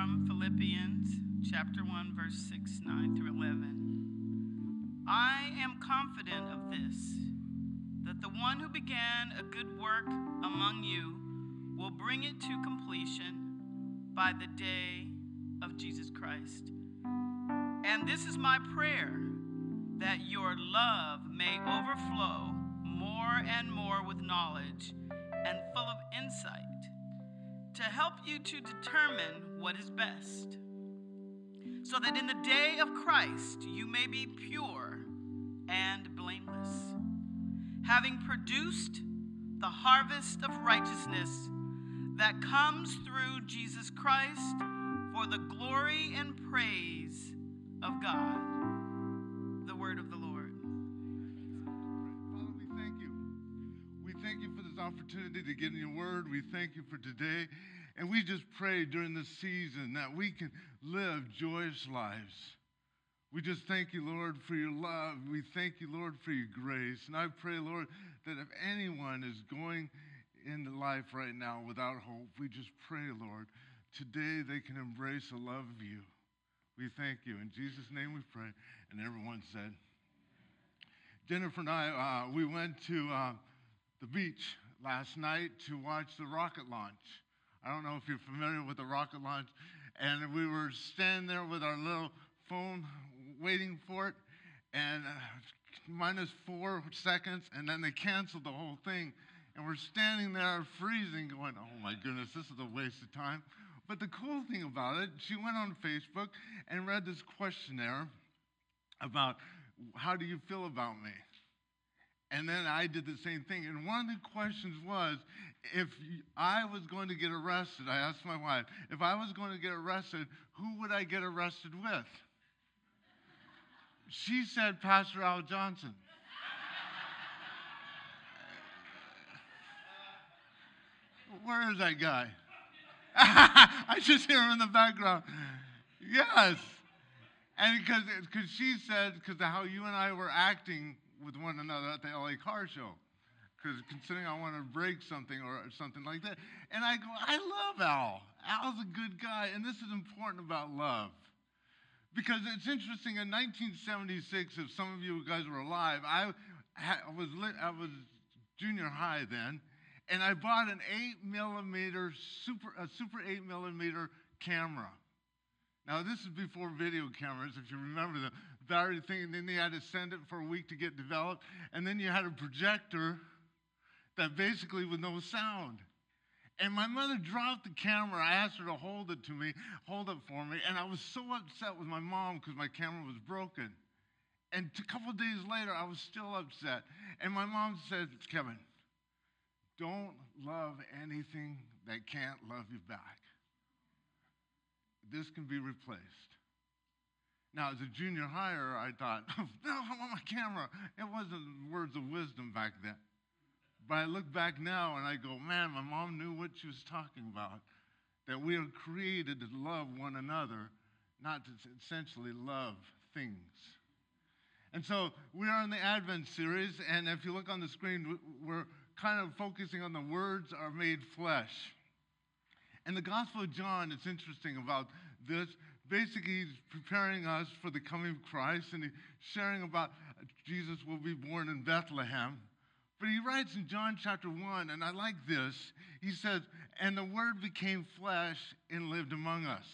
from Philippians chapter 1, verse 6, 9 through 11. I am confident of this, that the one who began a good work among you will bring it to completion by the day of Jesus Christ. And this is my prayer that your love may overflow more and more with knowledge and full of insight to help you to determine what is best, so that in the day of Christ you may be pure and blameless, having produced the harvest of righteousness that comes through Jesus Christ for the glory and praise of God. Opportunity to get in your word. We thank you for today. And we just pray during this season that we can live joyous lives. We just thank you, Lord, for your love. We thank you, Lord, for your grace. And I pray, Lord, that if anyone is going into life right now without hope, we just pray, Lord, today they can embrace the love of you. We thank you. In Jesus' name we pray. And everyone said, Jennifer and I, uh, we went to uh, the beach last night to watch the rocket launch. I don't know if you're familiar with the rocket launch. And we were standing there with our little phone waiting for it, and uh, minus four seconds, and then they canceled the whole thing. And we're standing there freezing, going, oh my goodness, this is a waste of time. But the cool thing about it, she went on Facebook and read this questionnaire about how do you feel about me? And then I did the same thing. And one of the questions was if I was going to get arrested, I asked my wife, if I was going to get arrested, who would I get arrested with? She said Pastor Al Johnson. Where is that guy? I just hear him in the background. Yes. And because she said because of how you and I were acting with one another at the LA car show. Because considering I want to break something or something like that. And I go, I love Al. Al's a good guy. And this is important about love. Because it's interesting, in 1976, if some of you guys were alive, I, I was, lit, I was junior high then, and I bought an 8 millimeter, super, a super 8 millimeter camera. Now, this is before video cameras, if you remember the battery thing, and then you had to send it for a week to get developed, and then you had a projector that basically with no sound. And my mother dropped the camera. I asked her to hold it to me, hold it for me, and I was so upset with my mom because my camera was broken. And a couple days later, I was still upset. And my mom said, Kevin, don't love anything that can't love you back. This can be replaced. Now, as a junior higher, I thought, no, I want my camera. It wasn't words of wisdom back then. But I look back now and I go, man, my mom knew what she was talking about. That we are created to love one another, not to essentially love things. And so we are in the Advent series, and if you look on the screen, we're kind of focusing on the words are made flesh. And the Gospel of John, it's interesting about this. Basically, he's preparing us for the coming of Christ, and he's sharing about Jesus will be born in Bethlehem. But he writes in John chapter 1, and I like this. He says, And the Word became flesh and lived among us.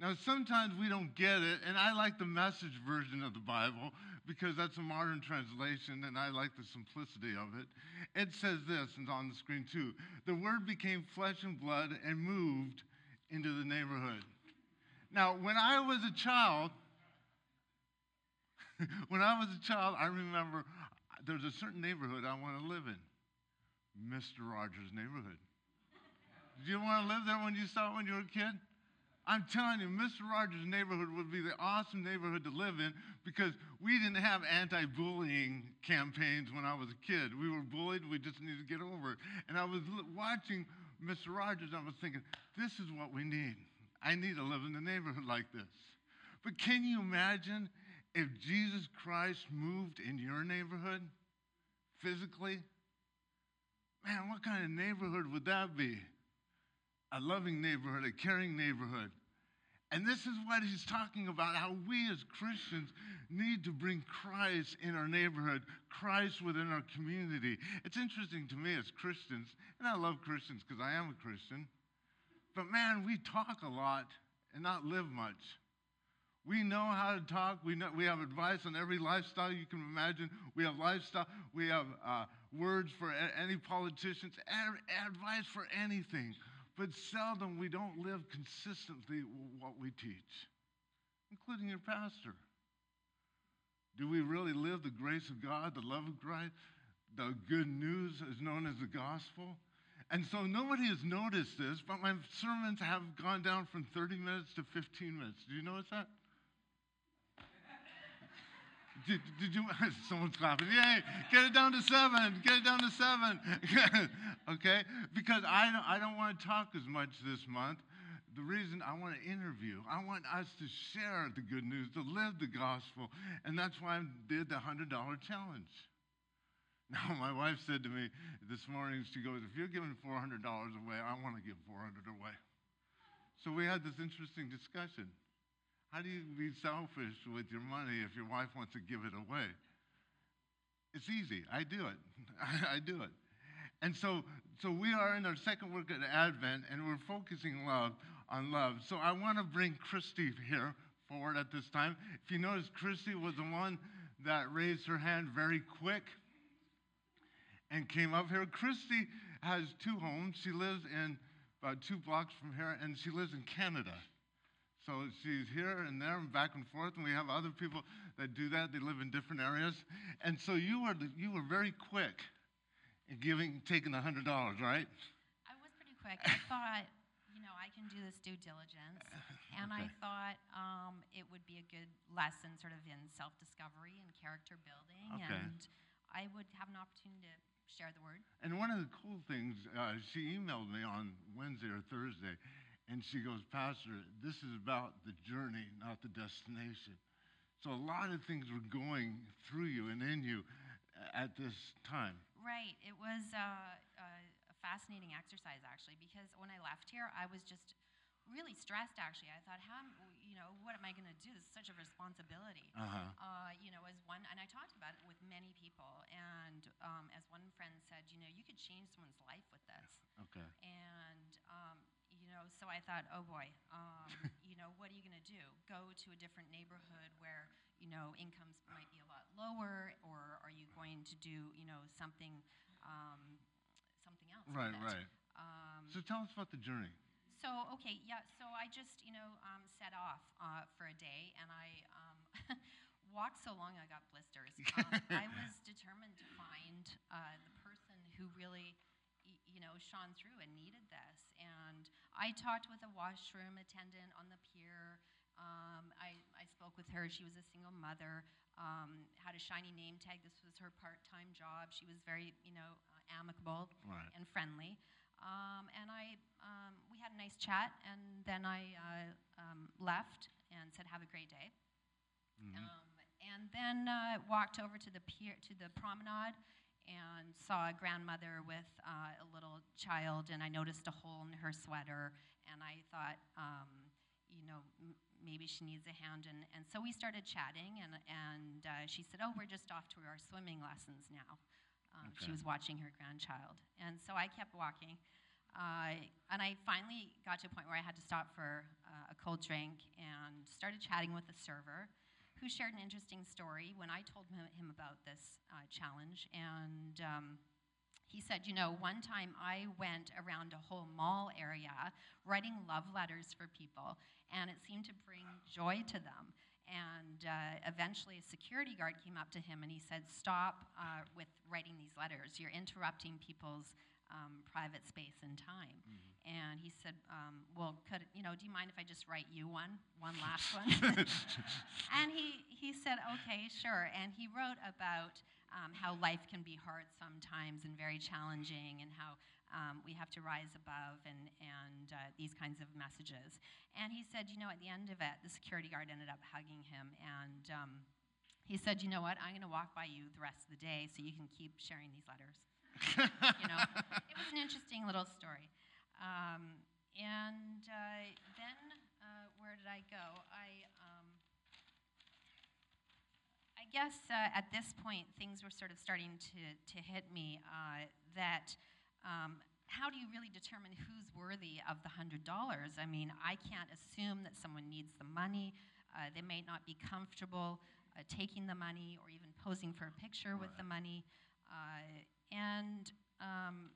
Now, sometimes we don't get it, and I like the message version of the Bible because that's a modern translation, and I like the simplicity of it. It says this, and on the screen too The Word became flesh and blood and moved into the neighborhood. Now, when I was a child, when I was a child, I remember there's a certain neighborhood I want to live in Mr. Rogers' neighborhood. Did you want to live there when you saw it when you were a kid? I'm telling you, Mr. Rogers' neighborhood would be the awesome neighborhood to live in because we didn't have anti bullying campaigns when I was a kid. We were bullied, we just needed to get over it. And I was watching Mr. Rogers, I was thinking, this is what we need. I need to live in a neighborhood like this. But can you imagine if Jesus Christ moved in your neighborhood physically? Man, what kind of neighborhood would that be? a loving neighborhood, a caring neighborhood. And this is what he's talking about how we as Christians need to bring Christ in our neighborhood, Christ within our community. It's interesting to me as Christians, and I love Christians because I am a Christian, but man, we talk a lot and not live much. We know how to talk. We, know, we have advice on every lifestyle you can imagine. We have lifestyle. We have uh, words for a- any politicians, advice for anything but seldom we don't live consistently what we teach, including your pastor. Do we really live the grace of God, the love of Christ? The good news is known as the gospel. And so nobody has noticed this, but my sermons have gone down from 30 minutes to 15 minutes. Do you notice that? Did, did you? Someone's clapping. Yay! Get it down to seven. Get it down to seven. okay? Because I don't, I don't want to talk as much this month. The reason I want to interview, I want us to share the good news, to live the gospel, and that's why I did the hundred dollar challenge. Now, my wife said to me this morning, she goes, "If you're giving four hundred dollars away, I want to give four hundred away." So we had this interesting discussion. How do you be selfish with your money if your wife wants to give it away? It's easy. I do it. I, do it. And so, so we are in our second week of Advent, and we're focusing love on love. So I want to bring Christy here forward at this time. If you notice, Christy was the one that raised her hand very quick and came up here. Christy has two homes. She lives in about two blocks from here, and she lives in Canada. So she's here and there and back and forth, and we have other people that do that. They live in different areas. And so you were, you were very quick in giving, taking the $100, right? I was pretty quick. I thought, you know, I can do this due diligence. And okay. I thought um, it would be a good lesson sort of in self discovery and character building. Okay. And I would have an opportunity to share the word. And one of the cool things, uh, she emailed me on Wednesday or Thursday and she goes, Pastor, this is about the journey, not the destination. So a lot of things were going through you and in you at this time. Right. It was uh, a fascinating exercise, actually, because when I left here, I was just really stressed actually i thought how know what am i going to do this is such a responsibility uh-huh. uh, you know as one and i talked about it with many people and um, as one friend said you know you could change someone's life with this okay and um, you know, so I thought, oh boy, um, you know, what are you going to do? Go to a different neighborhood where, you know, incomes might be a lot lower, or are you going to do, you know, something, um, something else? Right, right. Um, so tell us about the journey. So okay, yeah. So I just, you know, um, set off uh, for a day, and I um, walked so long I got blisters. Um, I was determined to find uh, the person who really you know, shone through and needed this. And I talked with a washroom attendant on the pier. Um, I, I spoke with her. She was a single mother, um, had a shiny name tag. This was her part time job. She was very, you know, uh, amicable right. and friendly. Um, and I, um, we had a nice chat, and then I uh, um, left and said, "Have a great day." Mm-hmm. Um, and then uh, walked over to the pier, to the promenade, and saw a grandmother with uh, a little child, and I noticed a hole in her sweater, and I thought, um, you know, m- maybe she needs a hand, and, and so we started chatting, and, and uh, she said, oh, we're just off to our swimming lessons now. Um, okay. She was watching her grandchild, and so I kept walking. Uh, and I finally got to a point where I had to stop for uh, a cold drink and started chatting with the server who shared an interesting story when I told him, about this uh, challenge. And um, he said, You know, one time I went around a whole mall area writing love letters for people, and it seemed to bring joy to them. And uh, eventually, a security guard came up to him and he said, Stop uh, with writing these letters. You're interrupting people's um, private space and time. Mm-hmm. And he said, um, Well, could, you know, do you mind if I just write you one, one last one? and he, he said, Okay, sure. And he wrote about um, how life can be hard sometimes and very challenging, and how um, we have to rise above, and, and uh, these kinds of messages. And he said, You know, at the end of it, the security guard ended up hugging him. And um, he said, You know what? I'm going to walk by you the rest of the day so you can keep sharing these letters. you know, it was an interesting little story. Um, and uh, then uh, where did I go? I um, I guess uh, at this point things were sort of starting to to hit me uh, that. Um, how do you really determine who's worthy of the hundred dollars? I mean, I can't assume that someone needs the money. Uh, they may not be comfortable uh, taking the money or even posing for a picture with the money. Uh, and um,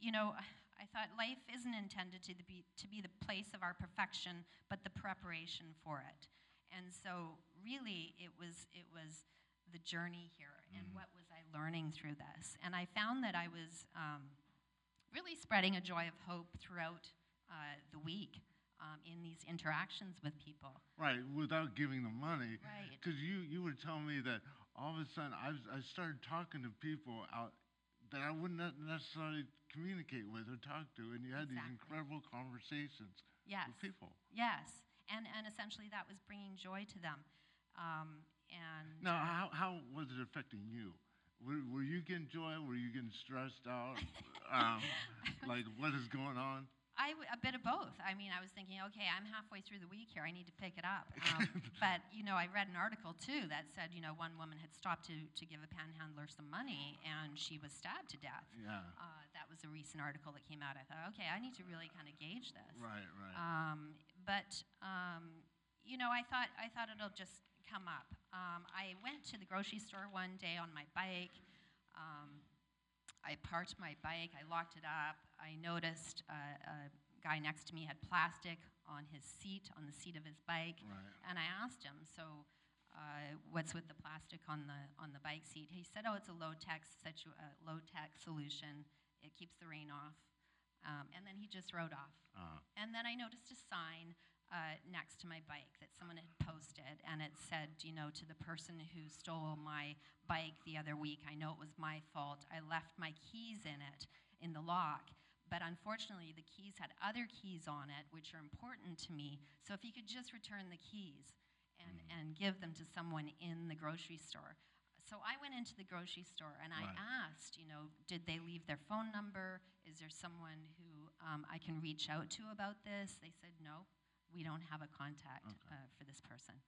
you know, I thought life isn't intended to be, to be the place of our perfection, but the preparation for it. And so, really, it was, it was the journey here and what was I learning through this. And I found that I was um, really spreading a joy of hope throughout uh, the week um, in these interactions with people. Right, without giving them money. Right. Because you, you were telling me that all of a sudden I, was, I started talking to people out that I wouldn't necessarily communicate with or talk to, and you had these incredible conversations Yes. with people. Yes. And, and essentially, that was bringing joy to them. Um, and Now, how, how was it affecting you? Were, were you getting joy? Were you getting stressed out? um, like, what is going on? I w- a bit of both. I mean, I was thinking, okay, I'm halfway through the week here. I need to pick it up. Um, but you know, I read an article too that said, you know, one woman had stopped to to give a panhandler some money, and she was stabbed to death. Yeah. Uh, that was a recent article that came out. I thought, okay, I need to really kind of gauge this. Right, right. Um, but um, you know, I thought I thought it'll just come up. Um, I went to the grocery store one day on my bike. Um, I parked my bike. I locked it up. I noticed uh, a guy next to me had plastic on his seat, on the seat of his bike, Right. and I asked him, "So, uh, what's with the plastic on the on the bike seat?" He said, "Oh, it's a low tech situ- uh, low tech solution. It keeps the rain off." Um, and then he just rode off. Uh, And then I noticed a sign uh, next to my bike that someone had posted, and it said, you know, to the person who stole my bike the other week, I know it was my fault. I left my keys in it, in the lock. But unfortunately, the keys had other keys on it, which are important to me. So if you could just return the keys and, and give them to someone in the grocery store. So I went into the grocery store and I Right. asked, you know, did they leave their phone number? Is there someone who um, I can reach out to about this? They said, no, we don't have a contact uh, for this person.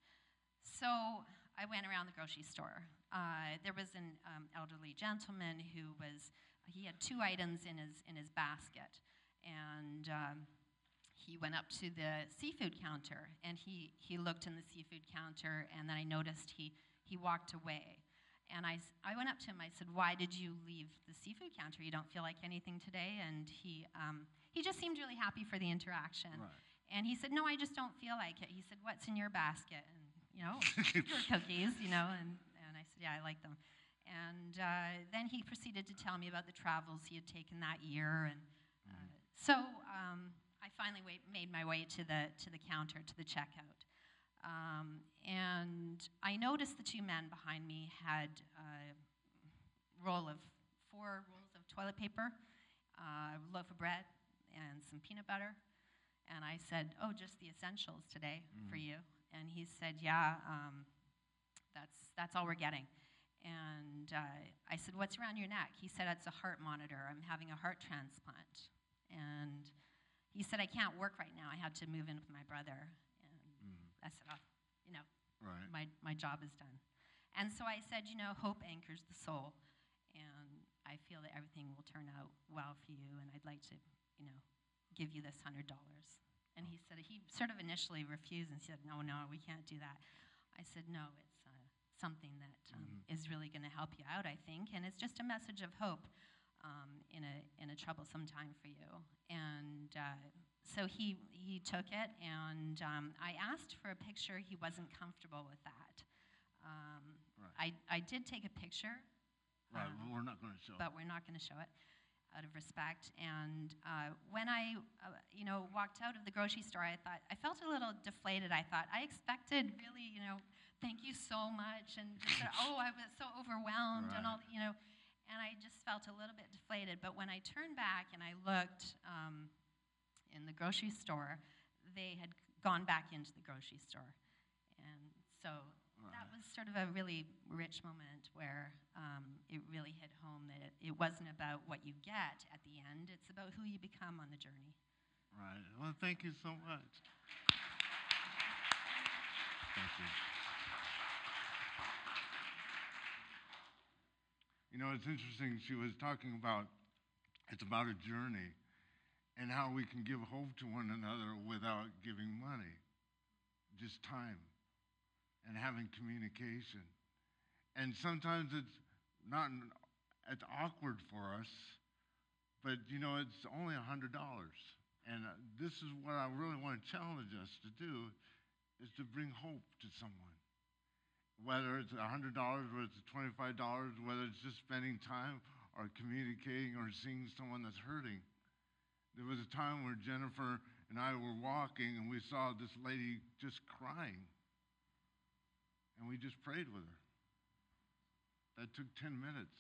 So I went around the grocery store. Uh, there was an um, elderly gentleman who was, he had two items in his, in his basket. And um, he went up to the seafood counter and he, he looked in the seafood counter and then I noticed he, he walked away. And I I went up to him, I said, why did you leave the seafood counter? You don't feel like anything today? And he, um, he just seemed really happy for the interaction. Right. And he said, no, I just don't feel like it. He said, what's in your basket? And, you know, cookies, you know, and, and I said, yeah, I like them. And uh, then he proceeded to tell me about the travels he had taken that year. And uh, so um, I finally wa- made my way to the, to the counter, to the checkout. Um, and I noticed the two men behind me had a roll of four rolls of toilet paper, uh, a loaf of bread, and some peanut butter. And I said, "Oh, just the essentials today for you." And he said, "Yeah, um, that's that's all we're getting." And uh, I said, "What's around your neck?" He said, "It's a heart monitor. I'm having a heart transplant." And he said, "I can't work right now. I had to move in with my brother." And I said, oh, "You know, right. my, my job is done. And so I said, you know, hope anchors the soul. And I feel that everything will turn out well for you. And I'd like to, you know, give you this $100. And he said, he sort of initially refused and said, no, no, we can't do that. I said, no, uh, something that um, is really going to help you out, I think. And it's just a message of hope um, in, a, in a troublesome time for you. And uh, so he, he took it, and um, I asked for a picture. He wasn't comfortable with that. Um, Right. I, I did take a picture, Right. um, we're not going to show. but we're not going to show it out of respect. And uh, when I, uh, you know, walked out of the grocery store, I thought I felt a little deflated. I thought I expected really, you know, thank you so much, and just, of, oh, I was so overwhelmed and all, you know, and I just felt a little bit deflated. But when I turned back and I looked um, in the grocery store, they had gone back into the grocery store, and so that was sort of a really rich moment where um, it really hit home that it, it wasn't about what you get at the end, it's about who you become on the journey. Right. Well, thank you so much. Thank you. You know, it's interesting. She was talking about it's about a journey and how we can give hope to one another without giving money, just time and having communication. And sometimes it's not, it's awkward for us, but you know, it's only a $100. And uh, this is what I really want to challenge us to do is to bring hope to someone. Whether it's $100, whether it's $25, whether it's just spending time or communicating or seeing someone that's hurting. There was a time where Jennifer and I were walking and we saw this lady just crying. And we just prayed with her. That took 10 minutes.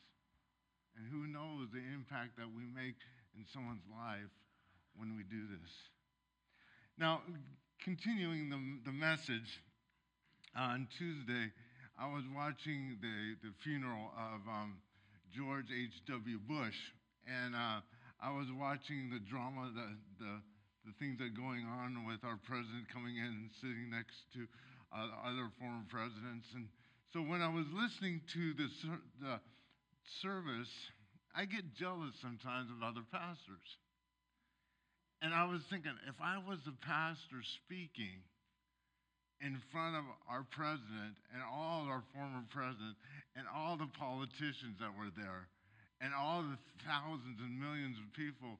And who knows the impact that we make in someone's life when we do this. Now, continuing the, the message, uh, on Tuesday, I was watching the, the funeral of um, George H.W. Bush, and uh, I was watching the drama, the, the, the things that are going on with our president coming in and sitting next to uh, other former presidents. And so when I was listening to the, the service, I get jealous sometimes of other pastors. And I was thinking, if I was the pastor speaking, in front of our president and all our former presidents and all the politicians that were there and all the thousands and millions of people,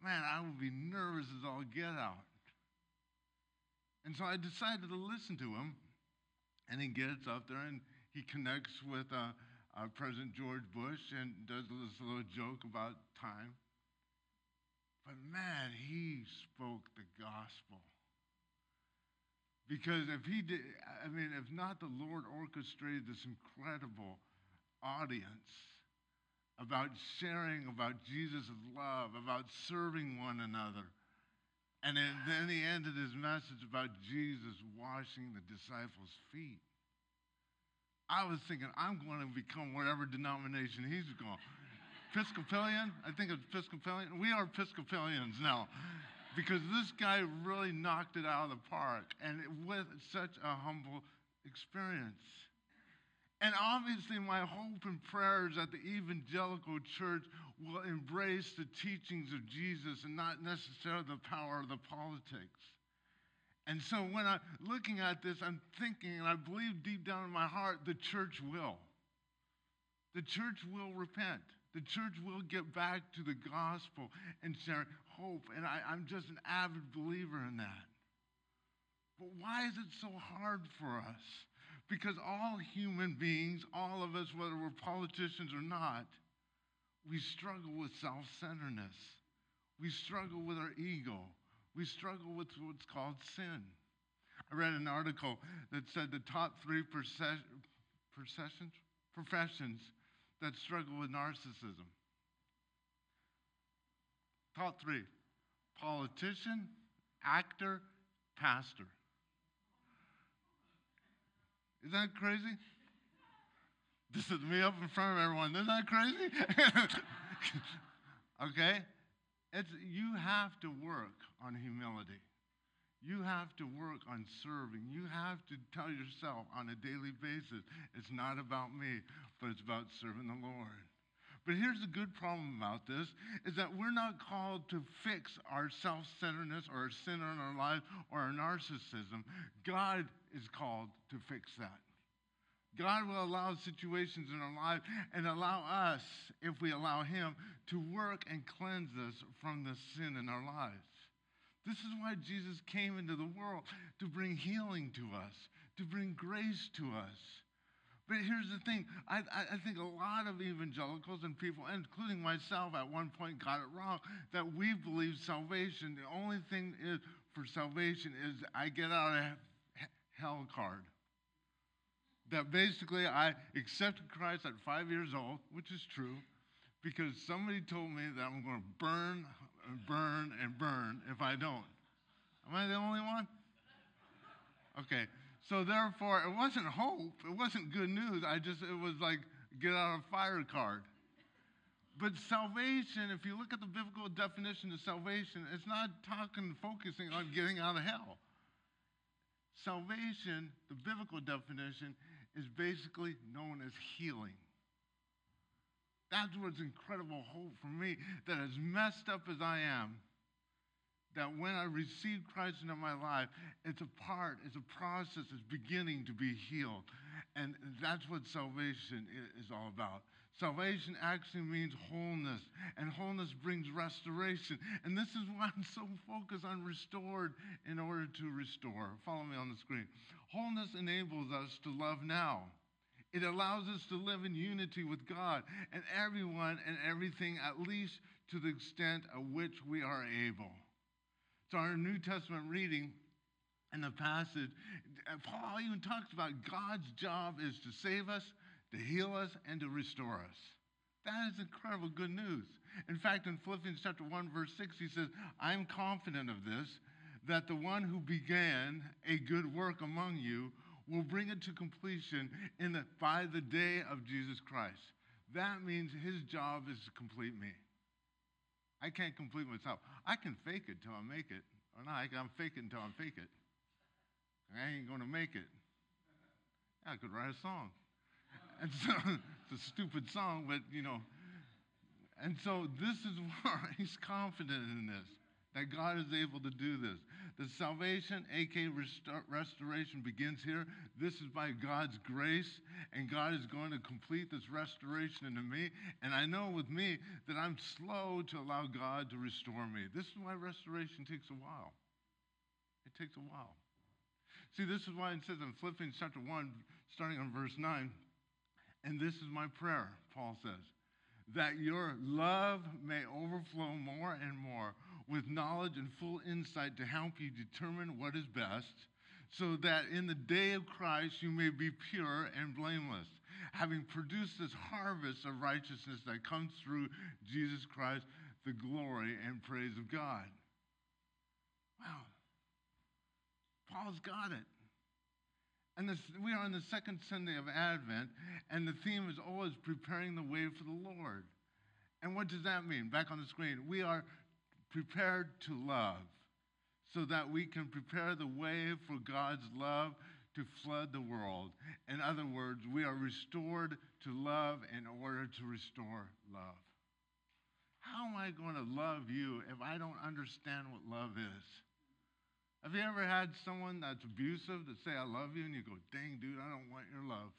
man, I would be nervous as all get out. And so I decided to listen to him. And he gets up there and he connects with uh, uh, President George Bush and does this little joke about time. But man, he spoke the gospel. Because if he did, I mean, if not the Lord orchestrated this incredible audience about sharing about Jesus' love, about serving one another, and then he ended his message about Jesus washing the disciples' feet. I was thinking, I'm going to become whatever denomination he's going. Episcopalian? I think it's Episcopalian. We are Episcopalians now because this guy really knocked it out of the park and it with such a humble experience. And obviously, my hope and prayer is that the evangelical church will embrace the teachings of Jesus and not necessarily the power of the politics. And so, when I'm looking at this, I'm thinking, and I believe deep down in my heart, the church will. The church will repent. The church will get back to the gospel and share hope. And I, I'm just an avid believer in that. But why is it so hard for us? Because all human beings, all of us, whether we're politicians or not, we struggle with self centeredness. We struggle with our ego. We struggle with what's called sin. I read an article that said the top three professions that struggle with narcissism. Top three politician, actor, pastor. Isn't that crazy? This is me up in front of everyone. Isn't that crazy? okay? It's, you have to work on humility. You have to work on serving. You have to tell yourself on a daily basis it's not about me, but it's about serving the Lord. But here's the good problem about this is that we're not called to fix our self-centeredness or our sin in our life or our narcissism. God is called to fix that. God will allow situations in our life and allow us, if we allow Him, to work and cleanse us from the sin in our lives. This is why Jesus came into the world to bring healing to us, to bring grace to us. But here's the thing I, I, think a lot of evangelicals and people, including myself at one point, got it wrong that we believe salvation, the only thing is for salvation is I get out of hell card. That basically I accepted Christ at five years old, which is true, because somebody told me that I'm going to burn and burn and burn if I don't. Am I the only one? Okay. So therefore, it wasn't hope. It wasn't good news. I just, it was like get out of fire card. But salvation, if you look at the biblical definition of salvation, it's not talking, focusing on getting out of hell. Salvation, the biblical definition, is basically known as healing. That's what's incredible hope for me that as messed up as I am, that when I receive Christ into my life, it's a part, it's a process, it's beginning to be healed. And that's what salvation is all about. Salvation actually means wholeness, and wholeness brings restoration. And this is why I'm so focused on restored in order to restore. Follow me on the screen. Wholeness enables us to love now. It allows us to live in unity with God and everyone and everything, at least to the extent of which we are able. So, our New Testament reading in the passage, Paul even talks about God's job is to save us, to heal us, and to restore us. That is incredible good news. In fact, in Philippians chapter 1, verse 6, he says, I'm confident of this, that the one who began a good work among you will bring it to completion in the, by the day of Jesus Christ. That means his job is to complete me. I can't complete myself. I can fake it till I make it. Or not, I can fake it until I fake it. I ain't going to make it. I could write a song. And so it's a stupid song, but you know. And so this is why he's confident in this that God is able to do this. The salvation, aka restoration, begins here. This is by God's grace, and God is going to complete this restoration into me. And I know with me that I'm slow to allow God to restore me. This is why restoration takes a while. It takes a while. See, this is why it says in Philippians chapter 1, starting on verse 9, and this is my prayer, Paul says, that your love may overflow more and more with knowledge and full insight to help you determine what is best, so that in the day of Christ you may be pure and blameless, having produced this harvest of righteousness that comes through Jesus Christ, the glory and praise of God. Wow. Paul's got it. And this, we are on the second Sunday of Advent, and the theme is always preparing the way for the Lord. And what does that mean? Back on the screen, we are prepared to love so that we can prepare the way for God's love to flood the world. In other words, we are restored to love in order to restore love. How am I going to love you if I don't understand what love is? Have you ever had someone that's abusive that say, I love you, and you go, dang, dude, I don't want your love?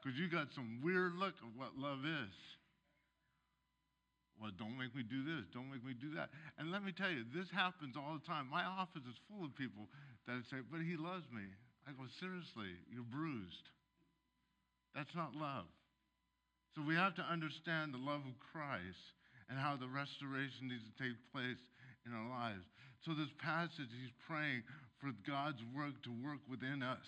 Because you got some weird look of what love is. Well, don't make me do this. Don't make me do that. And let me tell you, this happens all the time. My office is full of people that say, but he loves me. I go, seriously, you're bruised. That's not love. So we have to understand the love of Christ and how the restoration needs to take place in our lives. So this passage, he's praying for God's work to work within us.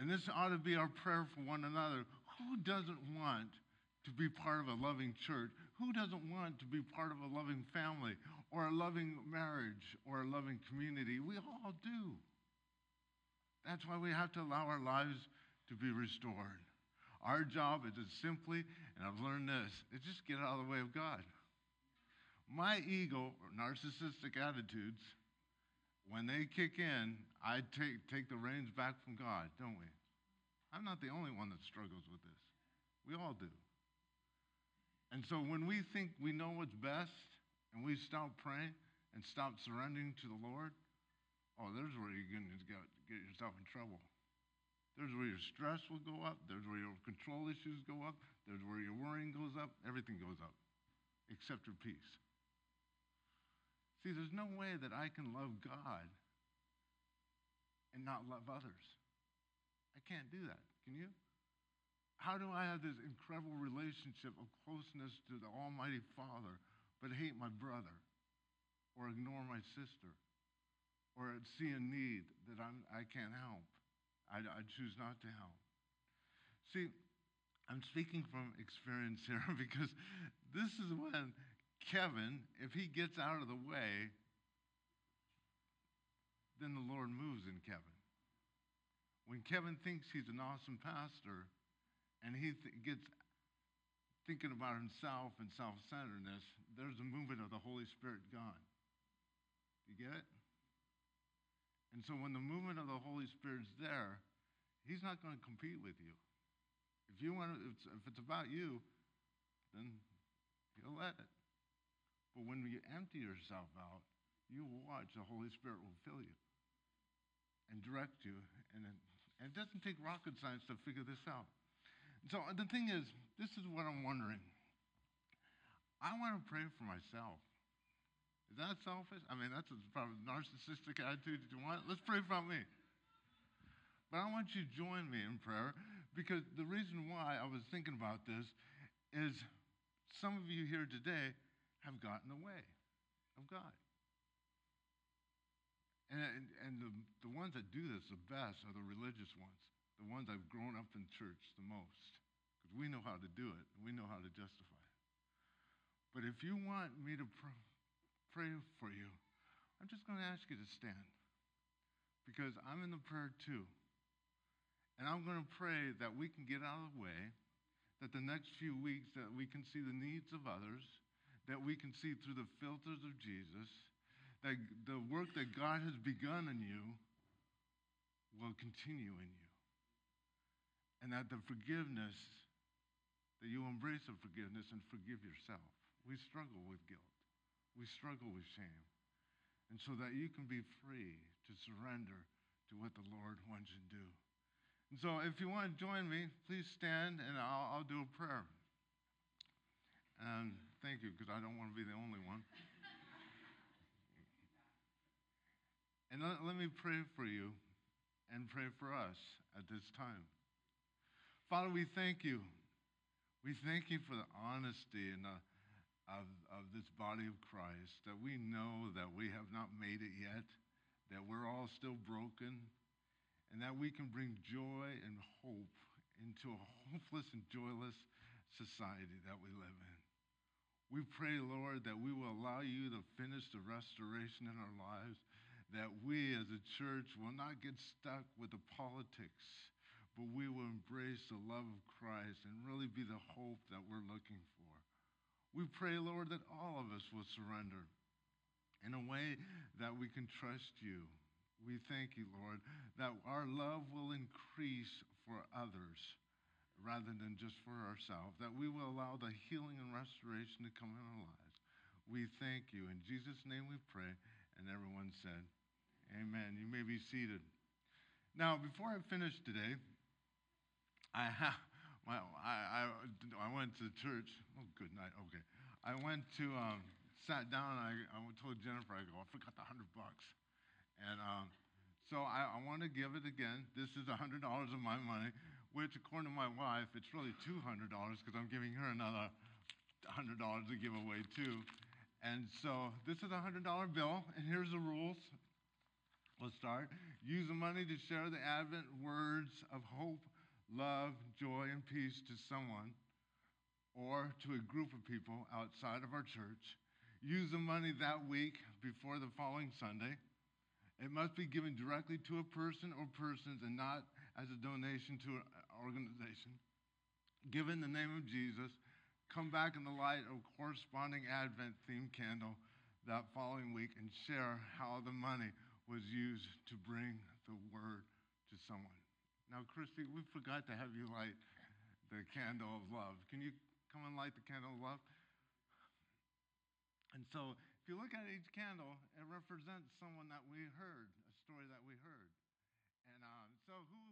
And this ought to be our prayer for one another. Who doesn't want to be part of a loving church? Who doesn't want to be part of a loving family or a loving marriage or a loving community? We all do. That's why we have to allow our lives to be restored. Our job is to simply, and I've learned this, is just get out of the way of God. My ego or narcissistic attitudes, when they kick in, I take, take the reins back from God, don't we? I'm not the only one that struggles with this. We all do. And so when we think we know what's best and we stop praying and stop surrendering to the Lord, oh, there's where you're going to get, yourself in trouble. There's where your stress will go up. There's where your control issues go up. There's where your worrying goes up. Everything goes up except your peace. See, there's no way that I can love God and not love others. I can't do that. Can you? How do I have this incredible relationship of closeness to the Almighty Father, but hate my brother, or ignore my sister, or see a need that I'm, I can't help? I, I choose not to help. See, I'm speaking from experience here because this is when Kevin, if he gets out of the way, then the Lord moves in Kevin. When Kevin thinks he's an awesome pastor, and he th- gets thinking about himself and self centeredness, there's a movement of the Holy Spirit gone. You get it? And so when the movement of the Holy Spirit's there, he's not going to compete with you. If you want to, if it's about you, then he'll let it. But when you empty yourself out, you watch the Holy Spirit will fill you and direct you. And it, and it doesn't take rocket science to figure this out. So uh, the thing is, this is what I'm wondering. I want to pray for myself. Is that selfish? I mean, that's a probably narcissistic attitude that you want. Let's pray for me. But I want you to join me in prayer because the reason why I was thinking about this is some of you here today have gotten away of God. And, and, and the, the ones that do this the best are the religious ones, the ones I've grown up in church the most, because we know how to do it, we know how to justify it. But if you want me to pr- pray for you, I'm just going to ask you to stand, because I'm in the prayer too. And I'm going to pray that we can get out of the way, that the next few weeks that we can see the needs of others, that we can see through the filters of Jesus, that the work that God has begun in you will continue in you. And that the forgiveness, that you embrace the forgiveness and forgive yourself. We struggle with guilt. We struggle with shame. And so that you can be free to surrender to what the Lord wants you to do. And so if you want to join me, please stand and I'll, I'll do a prayer. And thank you, because I don't want to be the only one. and let, let me pray for you and pray for us at this time. Father, we thank you. We thank you for the honesty and the, of, of this body of Christ, that we know that we have not made it yet, that we're all still broken, and that we can bring joy and hope into a hopeless and joyless society that we live in. We pray, Lord, that we will allow you to finish the restoration in our lives, that we as a church will not get stuck with the politics, but we will embrace the love of Christ and really be the hope that we're looking for. We pray, Lord, that all of us will surrender in a way that we can trust you we thank you, Lord, that our love will increase for others rather than just for ourselves, that we will allow the healing and restoration to come in our lives. We thank you. In Jesus' name we pray. And everyone said, Amen. You may be seated. Now, before I finish today, I have. My, I, I, I went to church. Oh, good night. Okay. I went to, um, sat down, I, I told Jennifer, I go, I forgot the hundred bucks. And um, so I, I want to give it again. This is $100 of my money, which, according to my wife, it's really $200 because I'm giving her another $100 to give away, too. And so this is a $100 bill, and here's the rules. Let's start. Use the money to share the Advent words of hope, love, joy, and peace to someone or to a group of people outside of our church. Use the money that week before the following Sunday. It must be given directly to a person or persons and not as a donation to an organization. Given the name of Jesus, come back in the light of corresponding Advent themed candle that following week and share how the money was used to bring the word to someone. Now, Christy, we forgot to have you light the candle of love. Can you come and light the candle of love? And so, if you look at each candle, it represents someone that we heard, a story that we heard. And um, so, who